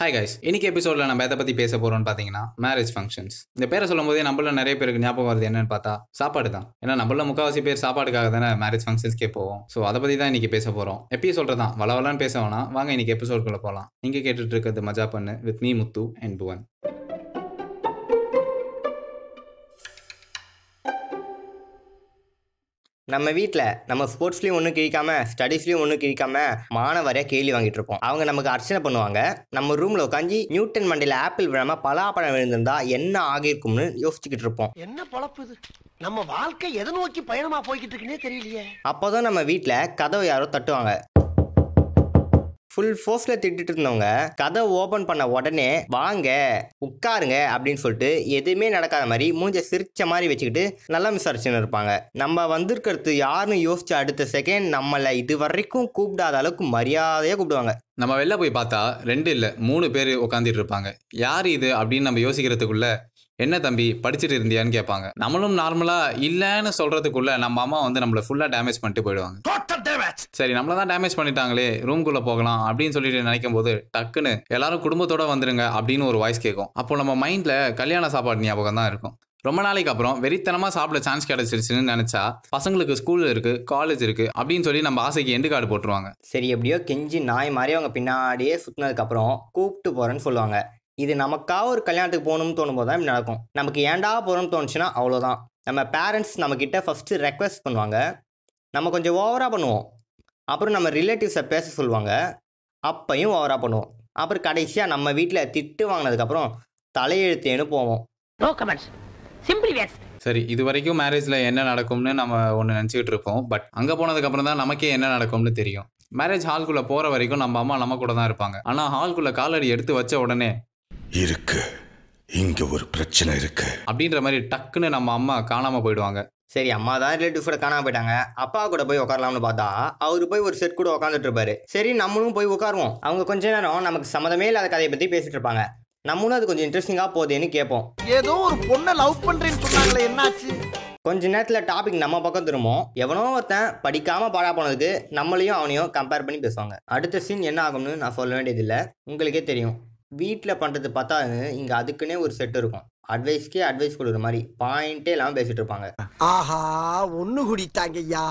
Hi guys இன்னைக்கு எபிசோடில் நம்ம எதை பற்றி பேச போகிறோம்னு பார்த்தீங்கன்னா மேரேஜ் ஃபங்க்ஷன்ஸ் இந்த பேரை சொல்லும் போதே நம்மள நிறைய பேருக்கு ஞாபகம் வருது என்னன்னு பார்த்தா சாப்பாடு தான். ஏன்னா நம்மள முக்கால்வாசி பேர் சாப்பாடுக்காக தானே மேரேஜ் ஃபங்க்ஷன்ஸ்க்கே போவோம். ஸோ அதை பற்றி தான் இன்னைக்கு பேச போகிறோம் எப்பயும் சொல்றதான் வளவலான்னு பேச வேணாம். வாங்க இன்னைக்கு எபிசோடுக்குள்ளே போகலாம் நீங்கள் கேட்டுட்டு இருக்கிறது மஜா பண்ணு with me Muthu and Bhuvan நம்ம வீட்டில் நம்ம ஸ்போர்ட்ஸ்லேயும் ஒன்றும் கிழிக்காம ஸ்டடீஸ்லையும் ஒன்றும் கிழிக்காம மாணவரை கேள்வி வாங்கிட்டு இருப்போம் அவங்க நமக்கு அர்ச்சனை பண்ணுவாங்க. நம்ம ரூமில் உட்காந்து நியூட்டன் மண்டையில் ஆப்பிள் விழாம பலாப்பழம் விழுந்திருந்தா என்ன ஆகியிருக்கும்னு யோசிச்சுக்கிட்டு இருப்போம். என்ன பொழப்பு இது? நம்ம வாழ்க்கை எதை நோக்கி பயணமா போய்கிட்டு இருக்குன்னே தெரியலையே. அப்போதான் நம்ம வீட்டில் கதவை யாரோ தட்டுவாங்க. ஃபுல் ஃபோர்ஸில் திட்டிட்டு இருந்தவங்க கதை ஓப்பன் பண்ண உடனே வாங்க உட்காருங்க அப்படின்னு சொல்லிட்டு எதுவுமே நடக்காத மாதிரி மூஞ்ச சிரிச்ச மாதிரி வச்சுக்கிட்டு நல்லா விசாரிச்சுன்னு இருப்பாங்க. நம்ம வந்திருக்கிறது யாருன்னு யோசிச்ச அடுத்த செகண்ட் நம்மளை இது வரைக்கும் கூப்பிடாத அளவுக்கு மரியாதையாக கூப்பிடுவாங்க. நம்ம வெளில போய் பார்த்தா ரெண்டு இல்லை மூணு பேர் உட்காந்துட்டு இருப்பாங்க. யார் இது? அப்படின்னு நம்ம யோசிக்கிறதுக்குள்ள என்ன தம்பி படிச்சுட்டு இருந்தியான்னு கேட்பாங்க. நம்மளும் நார்மலாக இல்லைன்னு சொல்கிறதுக்குள்ளே நம்ம அம்மா வந்து நம்மள ஃபுல்லாக டேமேஜ் பண்ணிட்டு போயிடுவாங்க. சரி நம்மள தான் டேமேஜ் பண்ணிட்டாங்களே ரூம்குள்ள போகலாம் அப்படின்னு சொல்லிட்டு நினைக்கும் போது டக்குன்னு எல்லாரும் குடும்பத்தோட வந்துருங்க அப்படின்னு ஒரு வாய்ஸ் கேட்கும் அப்போ நம்ம மைண்ட்ல கல்யாண சாப்பாடு ஞாபகம் தான் இருக்கும். ரொம்ப நாளைக்கு அப்புறம் வெறித்தனமாக சாப்பிட சான்ஸ் கிடைச்சிருச்சுன்னு நினச்சா பசங்களுக்கு ஸ்கூல் இருக்குது காலேஜ் இருக்குது அப்படின்னு சொல்லி நம்ம ஆசைக்கு எண்டு கார்டு போட்டுருவாங்க. சரி எப்படியோ கெஞ்சி நாய் மாதிரி அவங்க பின்னாடியே சுற்றினதுக்கப்புறம் கூப்பிட்டு போகிறேன்னு சொல்லுவாங்க. இது நமக்காக ஒரு கல்யாணத்துக்கு போகணும்னு தோணும் போது தான் இப்படி நடக்கும். நமக்கு ஏன்டா போகிறோம்னு தோணுச்சுன்னா அவ்வளோதான் நம்ம பேரண்ட்ஸ் நம்மக்கிட்ட ஃபஸ்ட்டு ரெக்வெஸ்ட் பண்ணுவாங்க. நம்ம கொஞ்சம் ஓவராக பண்ணுவோம். அப்புறம் நம்ம ரிலேட்டிவ்ஸை பேச சொல்லுவாங்க. அப்பையும் ஓவராக பண்ணுவோம். அப்புறம் கடைசியாக நம்ம வீட்டில் திட்டு வாங்கினதுக்கப்புறம் தலையெழுத்தேன்னு போவோம் நோ கமெண்ட்ஸ் சிம்பிளி வேஸ்ட் சரி இது வரைக்கும் மேரேஜ்ல என்ன நடக்கும்னு நம்ம ஒன்று நினச்சிக்கிட்டு இருப்போம். பட் அங்கே போனதுக்கு அப்புறம் தான் நமக்கே என்ன நடக்கும்னு தெரியும். மேரேஜ் ஹால்குள்ள போற வரைக்கும் நம்ம அம்மா நம்ம கூட தான் இருப்பாங்க. ஆனா ஹால்குள்ள காலடி எடுத்து வச்ச உடனே இருக்கு. இங்க ஒரு பிரச்சனை இருக்கு. அப்படின்ற மாதிரி டக்குன்னு நம்ம அம்மா காணாம போயிடுவாங்க. சரி அம்மா தான் ரிலேட்டிவ்ஸோட காணாம போயிட்டாங்க. அப்பா கூட போய் உட்காரலாம்னு பார்த்தா அவர் போய் ஒரு செட் கூட உட்காந்துட்டு இருப்பாரு. சரி நம்மளும் போய் உட்காருவோம் அவங்க கொஞ்ச நேரம் நமக்கு சம்மதமே இல்லாத கதையை பற்றி பேசிட்டு இருப்பாங்க. நம்மளும் அது கொஞ்சம் இன்ட்ரெஸ்டிங்காக போகுதுன்னு கேட்போம். ஏதோ ஒரு பொண்ணை லவ் பண்றேன்னு சொன்னாங்களே என்னாச்சு? கொஞ்ச நேரத்தில் டாபிக் நம்ம பக்கம் திரும்பும். எவனோ ஒருத்தன் படிக்காமல் பாடா போனதுக்கு நம்மளையும் அவனையும் கம்பேர் பண்ணி பேசுவாங்க. அடுத்த சீன் என்ன ஆகும்னு நான் சொல்ல வேண்டியதில்லை. உங்களுக்கே தெரியும். வீட்டில் பண்ணுறது பார்த்தா இங்கே அதுக்குன்னே ஒரு செட் இருக்கும். அட்வைஸ்க்கே அட்வைஸ் கொடுக்குற மாதிரி பாயிண்டே இல்லாமல் பேசிட்டு இருப்பாங்க. ஆஹா ஒண்ணு குடித்தாங்கய்யா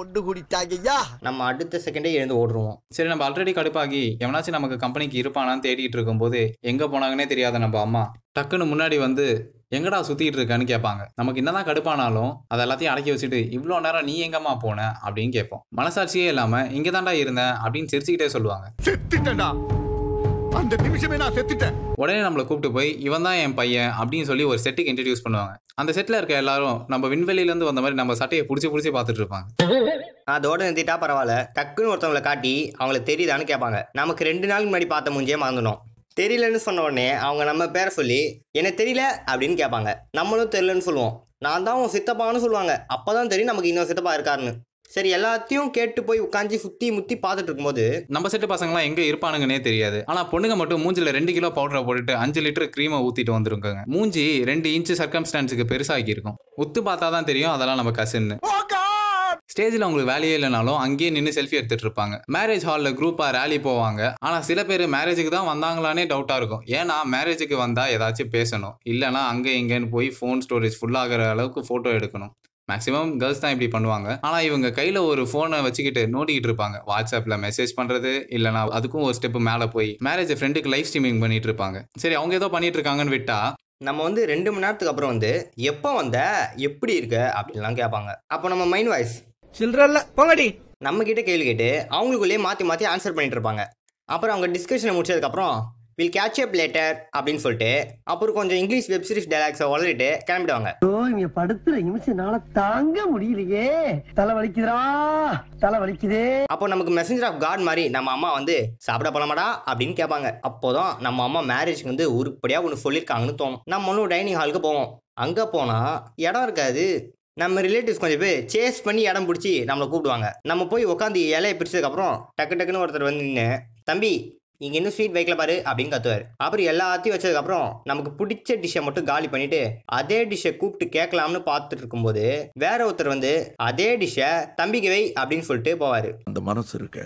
ஒண்ணு குடித்தாங்கய்யா. நம்ம அடுத்த செகண்டே எழுந்து ஓடுருவோம். சரி நம்ம ஆல்ரெடி கடுப்பாகி எவனாச்சும் நமக்கு கம்பெனிக்கு இருப்பானான்னு தேடிட்டு இருக்கும்போது எங்க போனாங்கன்னே தெரியாத நம்ம அம்மா டக்குன்னு முன்னாடி வந்து எங்கடா சுத்திட்டு இருக்கன்னு கேட்பாங்க. நமக்கு என்னதான் கடுப்பானாலும் அதை எல்லாத்தையும் அடக்கி வச்சுட்டு இவ்வளோ நேரம் நீ எங்கம்மா போன? அப்படின்னு கேட்போம். மனசாட்சியே இல்லாம இங்க தாண்டா இருந்தேன் அப்படின்னு சிரிச்சுக்கிட்டே சொல்லுவாங்க. அந்த நிமிஷமே நான் செத்துட்டேன். உடனே நம்மளை கூப்பிட்டு போய் இவன் தான் என் பையன் அப்படின்னு சொல்லி ஒரு செட்டுக்கு இன்ட்ரடியூஸ் பண்ணுவாங்க. அந்த செட்டில் இருக்க எல்லாரும் நம்ம விண்வெளியிலேருந்து வந்த மாதிரி நம்ம சட்டையை பிடிச்சி பிடிச்சி பார்த்துட்டு இருப்பாங்க. அதோட நிறுத்திட்டா பரவாயில்ல. டக்குன்னு ஒருத்தவங்களை காட்டி அவங்கள தெரியுதான்னு கேட்பாங்க. நமக்கு ரெண்டு நாள் முன்னாடி பார்த்த மூஞ்சியே மறந்துடும். தெரியலன்னு சொன்ன உடனே அவங்க நம்ம பேரை சொல்லி எனக்கு தெரியல? அப்படின்னு கேட்பாங்க. நம்மளும் தெரியலன்னு சொல்லுவோம். நான் தான் உன் சித்தப்பான்னு சொல்லுவாங்க. அப்போ தான் தெரியும் நமக்கு இன்னொரு சித்தப்பா இருக்காருன்னு. சரி எல்லாத்தையும் கேட்டு போய் உட்காந்து சுற்றி முற்றி பார்த்துட்டு இருக்கும்போது நம்ம செட்டு பசங்களாம் எங்க இருப்பானுங்கன்னே தெரியாது. ஆனா பொண்ணுங்க மட்டும் மூஞ்சில ரெண்டு கிலோ பவுடரை போட்டுட்டு அஞ்சு லிட்டர் க்ரீமை ஊத்திட்டு வந்திருக்காங்க மூஞ்சி ரெண்டு இன்ச்சு சர்க்கம்ஸ்டான்ஸுக்கு பெருசாகி இருக்கும். உத்து பார்த்தா தான் தெரியும் அதெல்லாம் நம்ம கசின்னு. ஸ்டேஜில் உங்களுக்கு வேலையே இல்லைனாலும் அங்கேயே நின்று செல்ஃபி எடுத்துட்டு இருப்பாங்க. மேரேஜ் ஹாலில் குரூப்பாக ரேலி போவாங்க. ஆனால் சில பேர் மேரேஜுக்கு தான் வந்தாங்களானே டவுட்டாக இருக்கும். ஏன்னா மேரேஜுக்கு வந்தால் ஏதாச்சும் பேசணும். இல்லைனா அங்கே இங்கேன்னு போய் ஃபோன் ஸ்டோரேஜ் ஃபுல்லாகிற அளவுக்கு ஃபோட்டோ எடுக்கணும். மேக்ஸிமம் கேர்ள்ஸ் தான் இப்படி பண்ணுவாங்க. ஆனால் இவங்க கையில் ஒரு ஃபோனை வச்சுக்கிட்டு நோண்டிக்கிட்டு இருப்பாங்க. வாட்ஸ்அப்பில் மெசேஜ் பண்ணுறது இல்லைனா அதுக்கும் ஒரு ஸ்டெப் மேலே போய் மேரேஜ் ஃப்ரெண்டுக்கு லைவ் ஸ்ட்ரீமிங் பண்ணிட்டு இருப்பாங்க. சரி அவங்க ஏதோ பண்ணிட்டு இருக்காங்கன்னு விட்டா? நம்ம வந்து ரெண்டு மணி நேரத்துக்கு அப்புறம் வந்து எப்போ வந்த எப்படி இருக்க அப்படின்லாம் கேட்பாங்க. அப்போ நம்ம மைண்ட் வாய்ஸ் சில்றல்ல போங்கடி. நம்ம கிட்ட கேள்வி கேட்டு அவங்களுக்குள்ளேயே மாற்றி மாற்றி ஆன்சர் பண்ணிட்டு இருப்பாங்க. அப்புறம் அவங்க டிஸ்கஷனை முடிச்சதுக்கப்புறம் வில் கேட்ச் அப் லேட்டர் அப்படின்னு சொல்லிட்டு அப்புறம் கொஞ்சம் இங்கிலீஷ் வெப் சீரிஸ் டைலாக்ஸை வளரிட்டு கிளம்பிடுவாங்க. ஓ இங்க படுத்துற நிமிஷம்னால தாங்க முடியலையே. தலை வலிக்குதுடா தலை வலிக்குதே. அப்போ நமக்கு மெசஞ்சர் ஆஃப் காட் மாதிரி நம்ம அம்மா வந்து சாப்பிட போலாமாடா? அப்படின்னு கேட்பாங்க. அப்போதான் நம்ம அம்மா மேரேஜ்க்கு வந்து உருப்படியாக ஒன்று சொல்லியிருக்காங்கன்னு தோணும். நம்மளும் டைனிங் ஹாலுக்கு போவோம். அங்கே போனால் இடம் இருக்காது. நம்ம ரிலேட்டிவ்ஸ் கொஞ்சம் பேர் சேஸ் பண்ணி இடம் பிடிச்சி நம்மளை கூப்பிடுவாங்க. நம்ம போய் உட்காந்து இலையை பிடிச்சதுக்கப்புறம் டக்கு டக்குன்னு ஒருத்தர் வந்து நின்று தம்பி இங்கே இன்னும் ஸ்வீட் வைக்கல பாரு அப்படின்னு கத்துவார். அப்புறம் எல்லாத்தையும் வச்சதுக்கப்புறம் நமக்கு பிடிச்ச டிஷ்ஷை மட்டும் காலி பண்ணிட்டு அதே டிஷ்ஷை கூப்பிட்டு கேட்கலாம்னு பார்த்துட்டு இருக்கும்போது வேற ஒருத்தர் வந்து அதே டிஷ்ஷை தம்பிக்கு வை அப்படின்னு சொல்லிட்டு போவார். அந்த மனசு இருக்க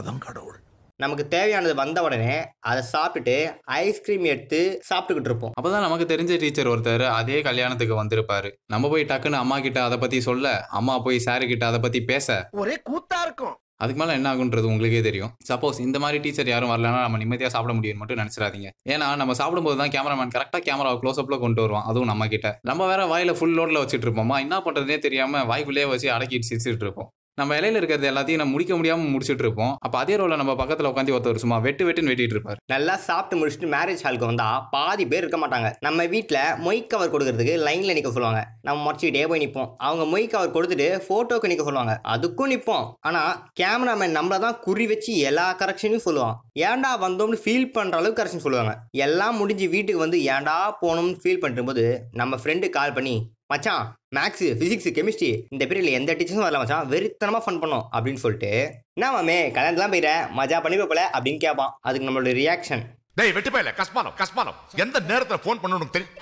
அதான் கடவுள். நமக்கு தேவையானது வந்த உடனே அதை சாப்பிட்டுட்டு ஐஸ்கிரீம் எடுத்து சாப்பிட்டுக்கிட்டு இருப்போம். அப்பதான் நமக்கு தெரிஞ்ச டீச்சர் ஒருத்தர் அதே கல்யாணத்துக்கு வந்திருப்பாரு. நம்ம போய் டக்குன்னு அம்மா கிட்ட அதை பத்தி சொல்ல அம்மா போய் சாரு கிட்ட அதை பத்தி பேச. ஒரே கூத்தா இருக்கும். அதுக்கு மேலே என்ன ஆகுன்றது உங்களுக்கே தெரியும். சப்போஸ் இந்த மாதிரி டீச்சர் யாரும் வரலன்னா நம்ம நிம்மதியாக சாப்பிட முடியும்னு மட்டும் நினைச்சிடாதீங்க. ஏன்னா நம்ம சாப்பிடும்போது தான் கேமராமேன் கரெக்டாக கேமரா க்ளோஸ் அப்ல கொண்டு வருவோம் அதுவும் நம்ம கிட்ட. நம்ம வேற வாயில ஃபுல் லோட்ல வச்சுட்டு இருப்போமா? என்ன பண்றதுனே தெரியாம வாய்க்குள்ளேயே வச்சு அடக்கிட்டு சிரிச்சுட்டு இருப்போம். நம்ம இலையில இருக்கிறது எல்லாத்தையும் நம்ம முடிக்க முடியாம முடிச்சுட்டு இருப்போம். அப்ப அதே ரோல நம்ம பக்கத்துல உட்காந்து ஒருத்தர் சும்மா வெட்டு வெட்டுன்னு வெட்டிட்டு இருப்பார். நல்லா சாப்பிட்டு முடிச்சுட்டு மேரேஜ் ஹாலுக்கு வந்தா பாதி பேர் இருக்க மாட்டாங்க. நம்ம வீட்டில் மொய் கவர் கொடுக்கறதுக்கு லைன்ல நிற்க சொல்லுவாங்க. நம்ம முடிச்சுக்கிட்டே போய் நிற்போம் அவங்க மொய் கவர் கொடுத்துட்டு ஃபோட்டோக்கு நிற்க சொல்லுவாங்க. அதுக்கும் நிற்போம் ஆனால் கேமராமேன் நம்மள தான் குறி வச்சு எல்லா கரெக்ஷனையும் சொல்லுவான். ஏன்டா வந்தோம்னு ஃபீல் பண்ணுற அளவுக்கு கரெக்ஷன் சொல்லுவாங்க. எல்லாம் முடிஞ்சு வீட்டுக்கு வந்து ஏன்டா போகணும்னு ஃபீல் பண்ணிட்டு போது நம்ம ஃப்ரெண்டு கால் பண்ணி மச்சான் மேக்ஸு ஃபிசிக்ஸ் கெமிஸ்ட்ரி இந்த பீரியடில் எந்த டீச்சர்ஸும் வரல மச்சான். வெறித்தனமாக ஃபன் பண்ணோம் அப்படின்னு சொல்லிட்டு என்ன மாமே கல்யாணத்துலாம் போயிட மஜா பண்ணி போல? அப்படின்னு கேட்பான் அதுக்கு நம்மளோட ரியாக்ஷன் டேய் வெட்டி போயில. கஸ்மானம் கஸ்மானம் எந்த நேரத்துல ஃபோன் பண்ணணும் தெரியும்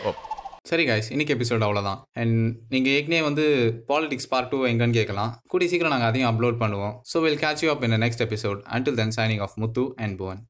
ஓ, சரி காய்ஸ் இன்னைக்கு எபிசோட் அவ்வளோதான் அண்ட் நீங்கள் ஏற்கனவே வந்து பாலிடிக்ஸ் பார்ட் டூ எங்கன்னு கேட்கலாம். கூடிய சீக்கிரம் நாங்கள் அதையும் அப்லோட் பண்ணுவோம். So will catch you up in next episode until then signing off Muthu and Bhuvan